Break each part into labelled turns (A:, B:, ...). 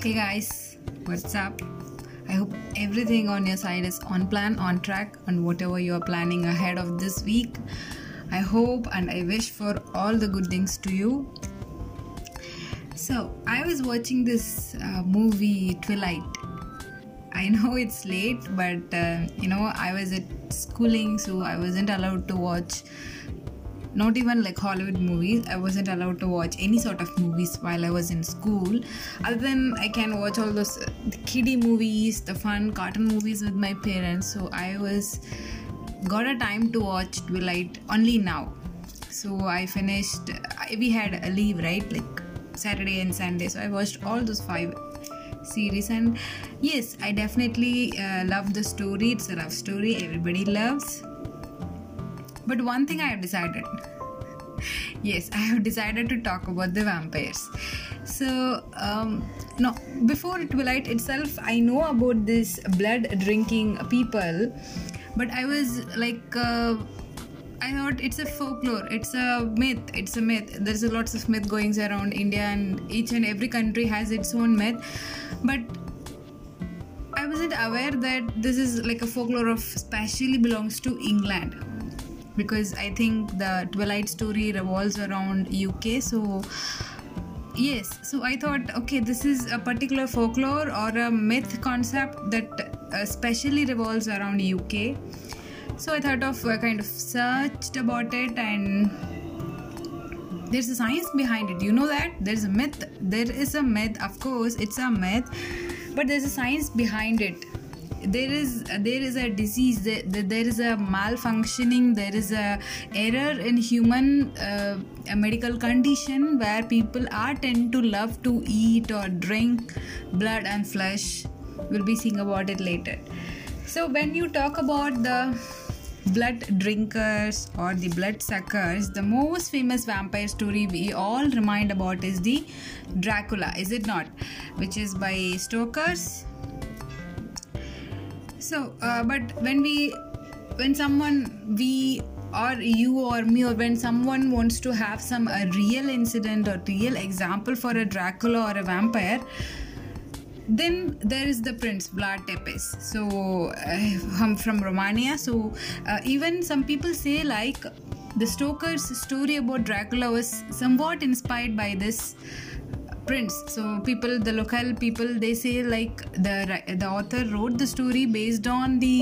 A: Hey guys, what's up? I hope everything on your side is on plan, on track, and whatever you are planning ahead of this week. I hope and I wish for all the good things to you. So, I was watching this uh, movie Twilight. I know it's late, but uh, you know, I was at schooling, so I wasn't allowed to watch not even like Hollywood movies. I wasn't allowed to watch any sort of movies while I was in school. Other than I can watch all those uh, kiddie movies, the fun cartoon movies with my parents. So I was got a time to watch Twilight only now. So I finished. We had a leave right, like Saturday and Sunday. So I watched all those five series and yes i definitely uh, love the story it's a love story everybody loves but one thing I have decided yes, I have decided to talk about the vampires. So, um, no, before Twilight itself, I know about this blood drinking people, but I was like, uh, I thought it's a folklore, it's a myth, it's a myth. There's a lots of myth going around India, and each and every country has its own myth, but I wasn't aware that this is like a folklore of specially belongs to England because I think the Twilight story revolves around UK. So yes, so I thought, okay, this is a particular folklore or a myth concept that especially revolves around UK. So I thought of uh, kind of searched about it and there's a science behind it. You know that there's a myth. There is a myth. Of course, it's a myth, but there's a science behind it there is there is a disease there, there is a malfunctioning there is a error in human uh, medical condition where people are tend to love to eat or drink. Blood and flesh. We'll be seeing about it later. So when you talk about the blood drinkers or the blood suckers the most famous vampire story we all remind about is the dracula is it not? Which is by stokers so uh, but when we when someone we or you or me or when someone wants to have some a real incident or real example for a dracula or a vampire then there is the prince vlad tepes. So uh, i'm from romania. So uh, even some people say like the stoker's story about dracula was somewhat inspired by this prince so people the local people they say like the the author wrote the story based on the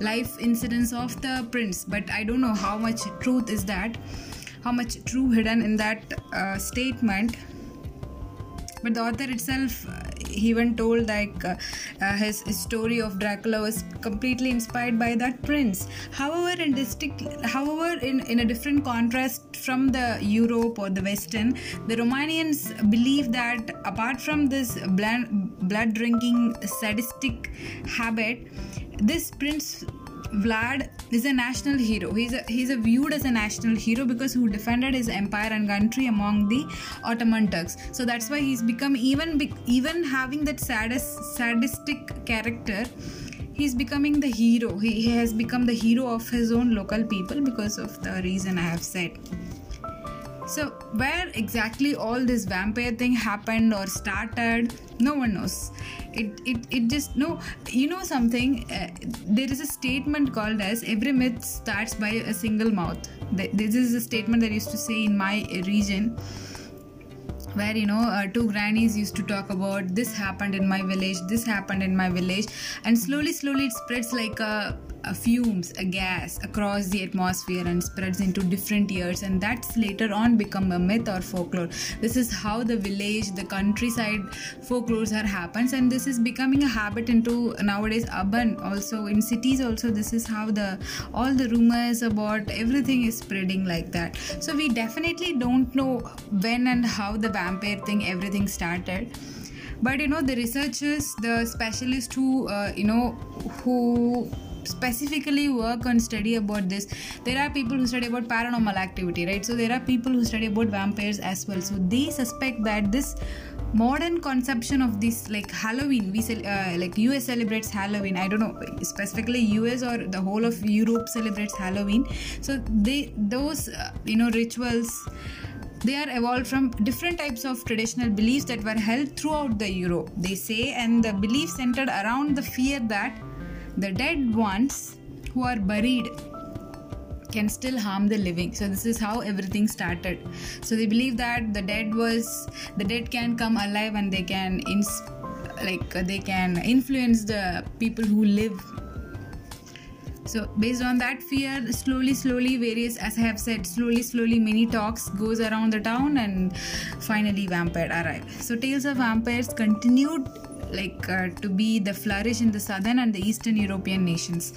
A: life incidents of the prince but i don't know how much truth is that how much true hidden in that uh, statement. But the author itself he even told like uh, uh, his, story of Dracula was completely inspired by that prince. However, in distinct, however, in, in a different contrast from the Europe or the Western, the Romanians believe that apart from this blood drinking sadistic habit, this prince Vlad is a national hero. He's a, he's a viewed as a national hero because who defended his empire and country among the Ottoman Turks. So that's why he's become even even having that sadist, sadistic character. He's becoming the hero. He, he has become the hero of his own local people because of the reason I have said. So, where exactly all this vampire thing happened or started, no one knows. It, it, it just, no, you know something, uh, there is a statement called as every myth starts by a single mouth. This is a statement that I used to say in my region where you know uh, two grannies used to talk about this happened in my village this happened in my village and slowly slowly it spreads like a a fumes, a gas across the atmosphere and spreads into different years, and that's later on become a myth or folklore. This is how the village, the countryside folklores are happens, and this is becoming a habit into nowadays urban also in cities also. This is how the all the rumors about everything is spreading like that. So we definitely don't know when and how the vampire thing everything started but you know the researchers the specialists who uh, you know who specifically work and study about this. There are people who study about paranormal activity right? So there are people who study about vampires as well. So they suspect that this modern conception of this like halloween we uh, like us celebrates halloween. I don't know specifically us or the whole of europe celebrates halloween. So they those uh, you know rituals they are evolved from different types of traditional beliefs that were held throughout the Europe. They say, and the belief centered around the fear that the dead ones who are buried can still harm the living. So this is how everything started. So they believe that the dead was the dead can come alive and they can ins- like they can influence the people who live. So based on that fear slowly slowly various as i have said slowly slowly many talks goes around the town and finally vampire arrived so tales of vampires continued like uh, to be the flourish in the southern and the eastern european nations.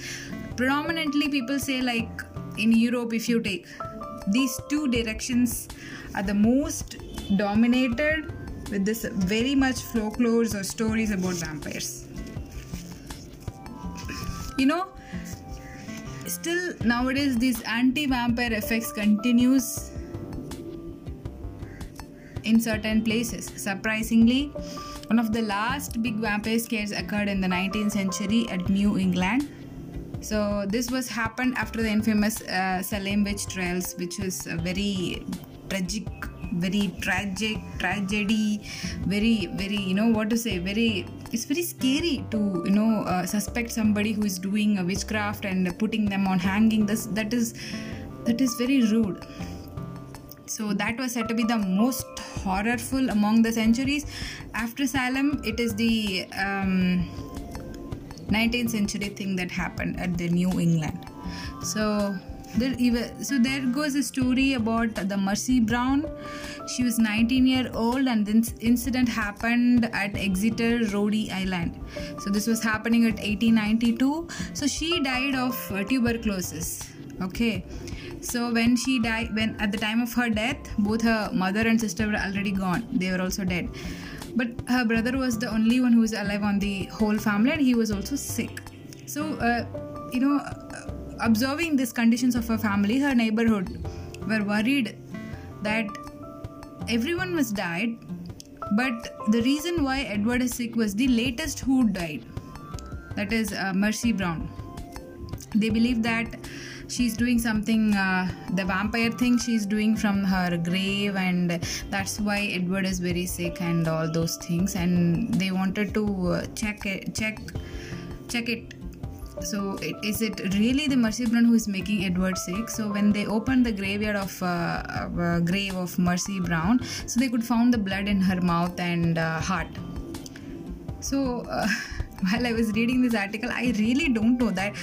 A: Predominantly people say like in europe if you take these two directions are the most dominated with this very much folklores or stories about vampires. You know still nowadays these anti-vampire effects continues in certain places. Surprisingly one of the last big vampire scares occurred in the 19th century at new england. So this was happened after the infamous uh, salem witch trials which was a very tragic very tragic tragedy very very you know what to say very it's very scary to you know uh, suspect somebody who is doing a witchcraft and putting them on hanging. This that is that is very rude so that was said to be the most horrorful among the centuries. After salem it is the um, 19th century thing that happened at the new england. So there so there goes a story about the mercy brown. She was 19 year old and this incident happened at exeter rhode island. So this was happening at 1892 so she died of tuberculosis. Okay so when she died when at the time of her death both her mother and sister were already gone. They were also dead. But her brother was the only one who was alive on the whole family and he was also sick. So uh, you know observing these conditions of her family, her neighborhood were worried that everyone was died, but the reason why Edward is sick was the latest who died, that is uh, Mercy Brown. They believe that she's doing something uh, the vampire thing she's doing from her grave and that's why edward is very sick and all those things and they wanted to uh, check it, check check it. So is it really the mercy brown who is making edward sick? So when they opened the graveyard of uh, uh, grave of mercy brown so they could found the blood in her mouth and uh, heart. So uh, while i was reading this article i really don't know that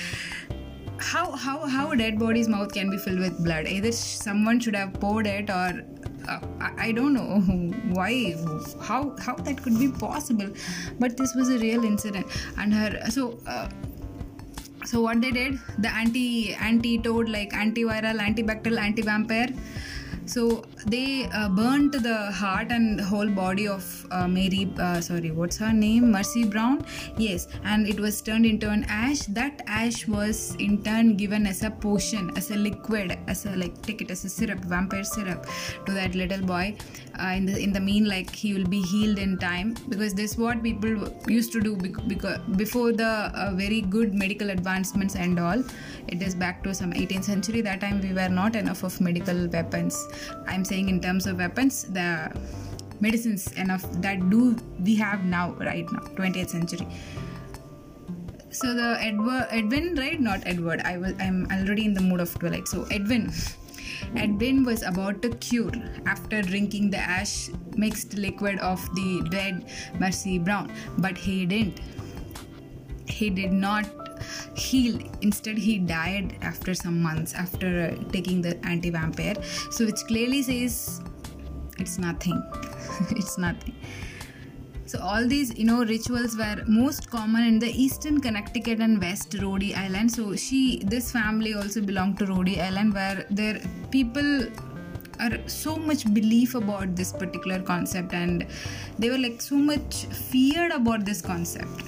A: how how how a dead body's mouth can be filled with blood either someone should have poured it or uh, I don't know why, how how that could be possible, but this was a real incident. And her so uh, so what they did the anti anti toad like antiviral antibacterial anti vampire so they uh, burnt the heart and whole body of uh, Mary, uh, sorry, what's her name? Mercy Brown. Yes, and it was turned into an ash. That ash was in turn given as a potion, as a liquid, as a like take it as a syrup, vampire syrup, to that little boy. Uh, in the in the mean, like he will be healed in time because this is what people used to do before the uh, very good medical advancements and all. It is back to some 18th century. That time we were not enough of medical weapons i'm saying in terms of weapons the medicines enough that do we have now right now 20th century. So the edward edwin right? Not edward. I was i'm already in the mood of twilight. So edwin. Edwin was about to cure after drinking the ash mixed liquid of the dead mercy brown but he didn't. He did not heal instead he died after some months after taking the anti-vampire. So which clearly says it's nothing. It's nothing. So all these you know rituals were most common in the eastern connecticut and west rhode island. So she this family also belonged to rhode island where their people are so much belief about this particular concept and they were like so much feared about this concept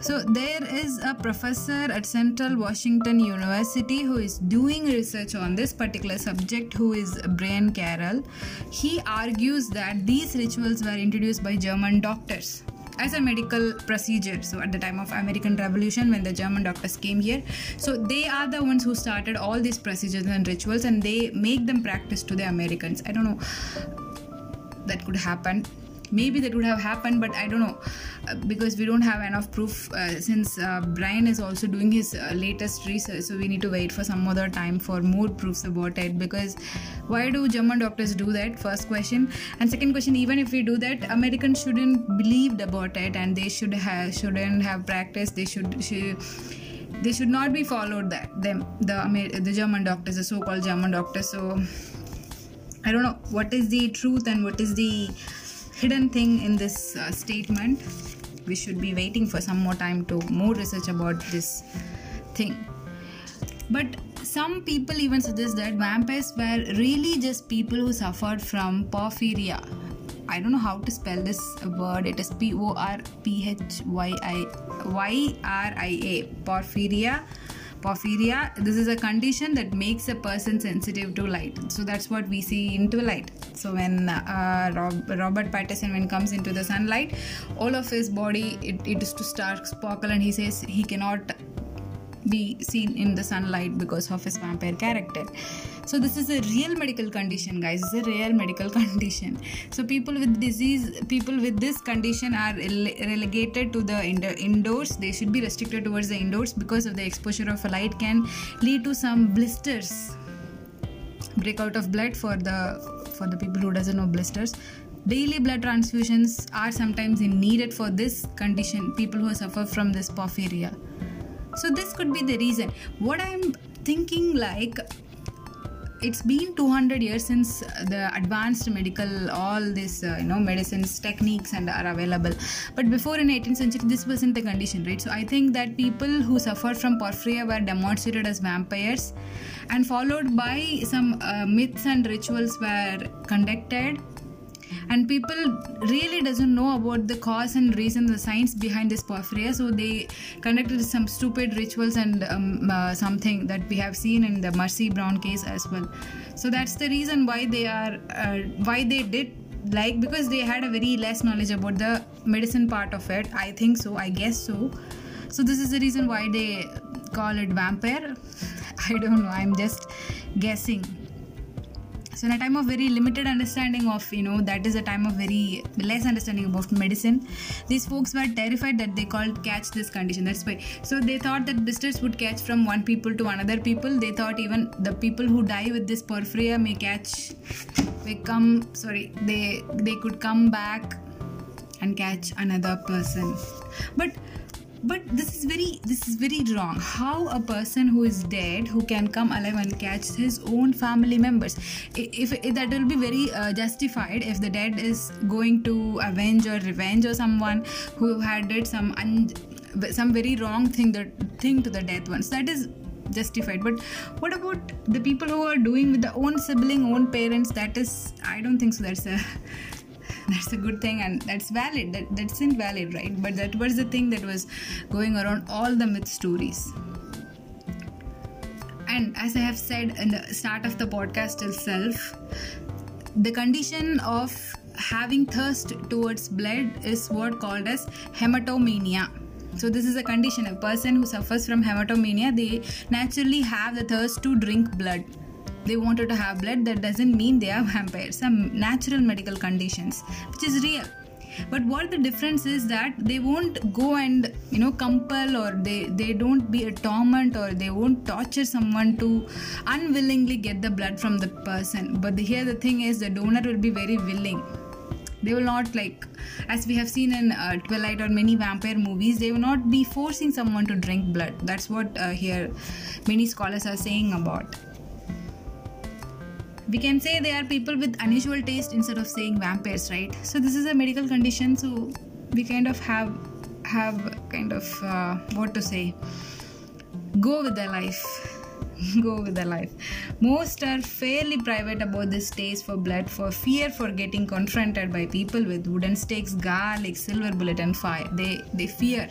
A: so, there is a professor at Central Washington University who is doing research on this particular subject, who is Brian Carroll. He argues that these rituals were introduced by German doctors. as a medical procedure so at the time of american revolution when the german doctors came here so they are the ones who started all these procedures and rituals and they make them practice to the americans i don't know that could happen maybe that would have happened but i don't know. Uh, because we don't have enough proof uh, since uh, brian is also doing his uh, latest research so we need to wait for some other time for more proofs about it because why do german doctors do that? First question. And second question even if we do that americans shouldn't believe about it and they should have shouldn't have practiced. They should, should they should not be followed that them the the german doctors the so-called german doctors. So i don't know what is the truth and what is the hidden thing in this uh, statement we should be waiting for some more time to more research about this thing but some people even suggest that vampires were really just people who suffered from porphyria I don't know how to spell this word. It is P O R P H Y I Y R I A. Porphyria porphyria this is a condition that makes a person sensitive to light. So that's what we see into light. So when uh, Rob, robert pattinson when comes into the sunlight all of his body it, it is to start sparkle and he says he cannot be seen in the sunlight because of his vampire character. So this is a real medical condition guys. It's a rare medical condition. So people with disease people with this condition are relegated to the indoors. They should be restricted towards the indoors because of the exposure of a light can lead to some blisters. Breakout of blood for the for the people who doesn't know blisters. Daily blood transfusions are sometimes needed for this condition people who suffer from this porphyria so this could be the reason. What i'm thinking like it's been 200 years since the advanced medical all this uh, you know medicines techniques and are available. But before in 18th century this wasn't the condition right? So i think that people who suffered from porphyria were demonstrated as vampires and followed by some uh, myths and rituals were conducted and people really doesn't know about the cause and reason the science behind this porphyria. So they conducted some stupid rituals and um, uh, something that we have seen in the mercy brown case as well. So that's the reason why they are uh, why they did like because they had a very less knowledge about the medicine part of it. I think so. I guess so. So this is the reason why they call it vampire. I don't know. I'm just guessing so in a time of very limited understanding of you know that is a time of very less understanding about medicine these folks were terrified that they called catch this condition. That's why. So they thought that blisters would catch from one people to another people. They thought even the people who die with this porphyria may catch may come sorry they they could come back and catch another person. But but this is very this is very wrong. How a person who is dead who can come alive and catch his own family members? If, if that will be very uh, justified if the dead is going to avenge or revenge or someone who had did some un, some very wrong thing that thing to the dead ones that is justified. But what about the people who are doing with their own sibling own parents? That is i don't think so that's a that's a good thing and that's valid. That that's invalid right? But that was the thing that was going around all the myth stories. And as i have said in the start of the podcast itself the condition of having thirst towards blood is what called as hematomania. So this is a condition. A person who suffers from hematomania they naturally have the thirst to drink blood they wanted to have blood that doesn't mean they are vampires some natural medical conditions which is real. But what the difference is that they won't go and you know compel or they they don't be a torment or they won't torture someone to unwillingly get the blood from the person. But the, here the thing is the donor will be very willing. They will not like as we have seen in uh, twilight or many vampire movies they will not be forcing someone to drink blood. That's what uh, here many scholars are saying about we can say they are people with unusual taste instead of saying vampires right? So this is a medical condition so we kind of have have kind of uh, what to say go with their life. Go with their life. Most are fairly private about this taste for blood for fear for getting confronted by people with wooden stakes garlic silver bullet and fire. They they fear.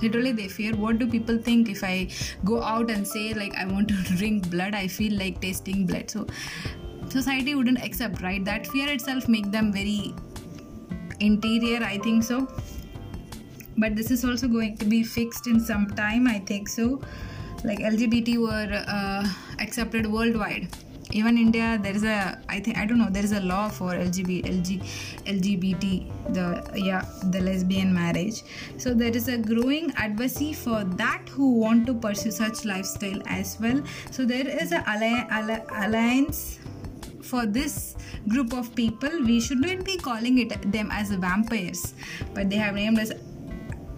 A: Literally they fear. What do people think if i go out and say like i want to drink blood? I feel like tasting blood. So society wouldn't accept right? That fear itself make them very interior i think so. But this is also going to be fixed in some time i think so. Like lgbt were uh, accepted worldwide. Even india there is a i think i don't know there is a law for lgbt LG, lgbt the yeah the lesbian marriage. So there is a growing advocacy for that who want to pursue such lifestyle as well. So there is a alliance for this group of people we shouldn't be calling it them as vampires but they have named as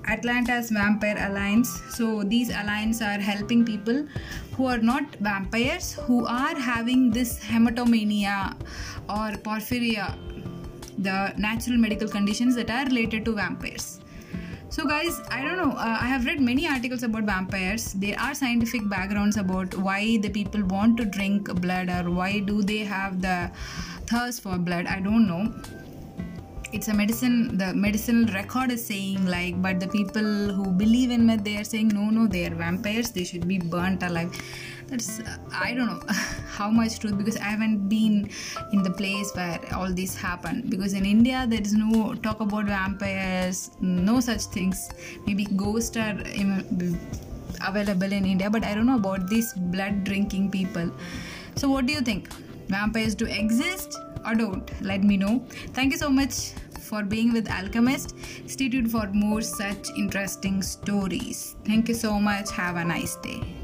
A: Atlanta's Vampire Alliance. So these alliance are helping people who are not vampires, who are having this hematomania or porphyria, the natural medical conditions that are related to vampires. So, guys, I don't know. Uh, I have read many articles about vampires. There are scientific backgrounds about why the people want to drink blood or why do they have the thirst for blood. I don't know it's a medicine the medicinal record is saying like but the people who believe in it they are saying no no they are vampires they should be burnt alive that's i don't know how much truth because i haven't been in the place where all this happened. Because in india there is no talk about vampires no such things. Maybe ghosts are available in india but i don't know about these blood drinking people. So what do you think? Vampires do exist or don't? Let me know. Thank you so much for being with alchemist. Stay tuned for more such interesting stories. Thank you so much. Have a nice day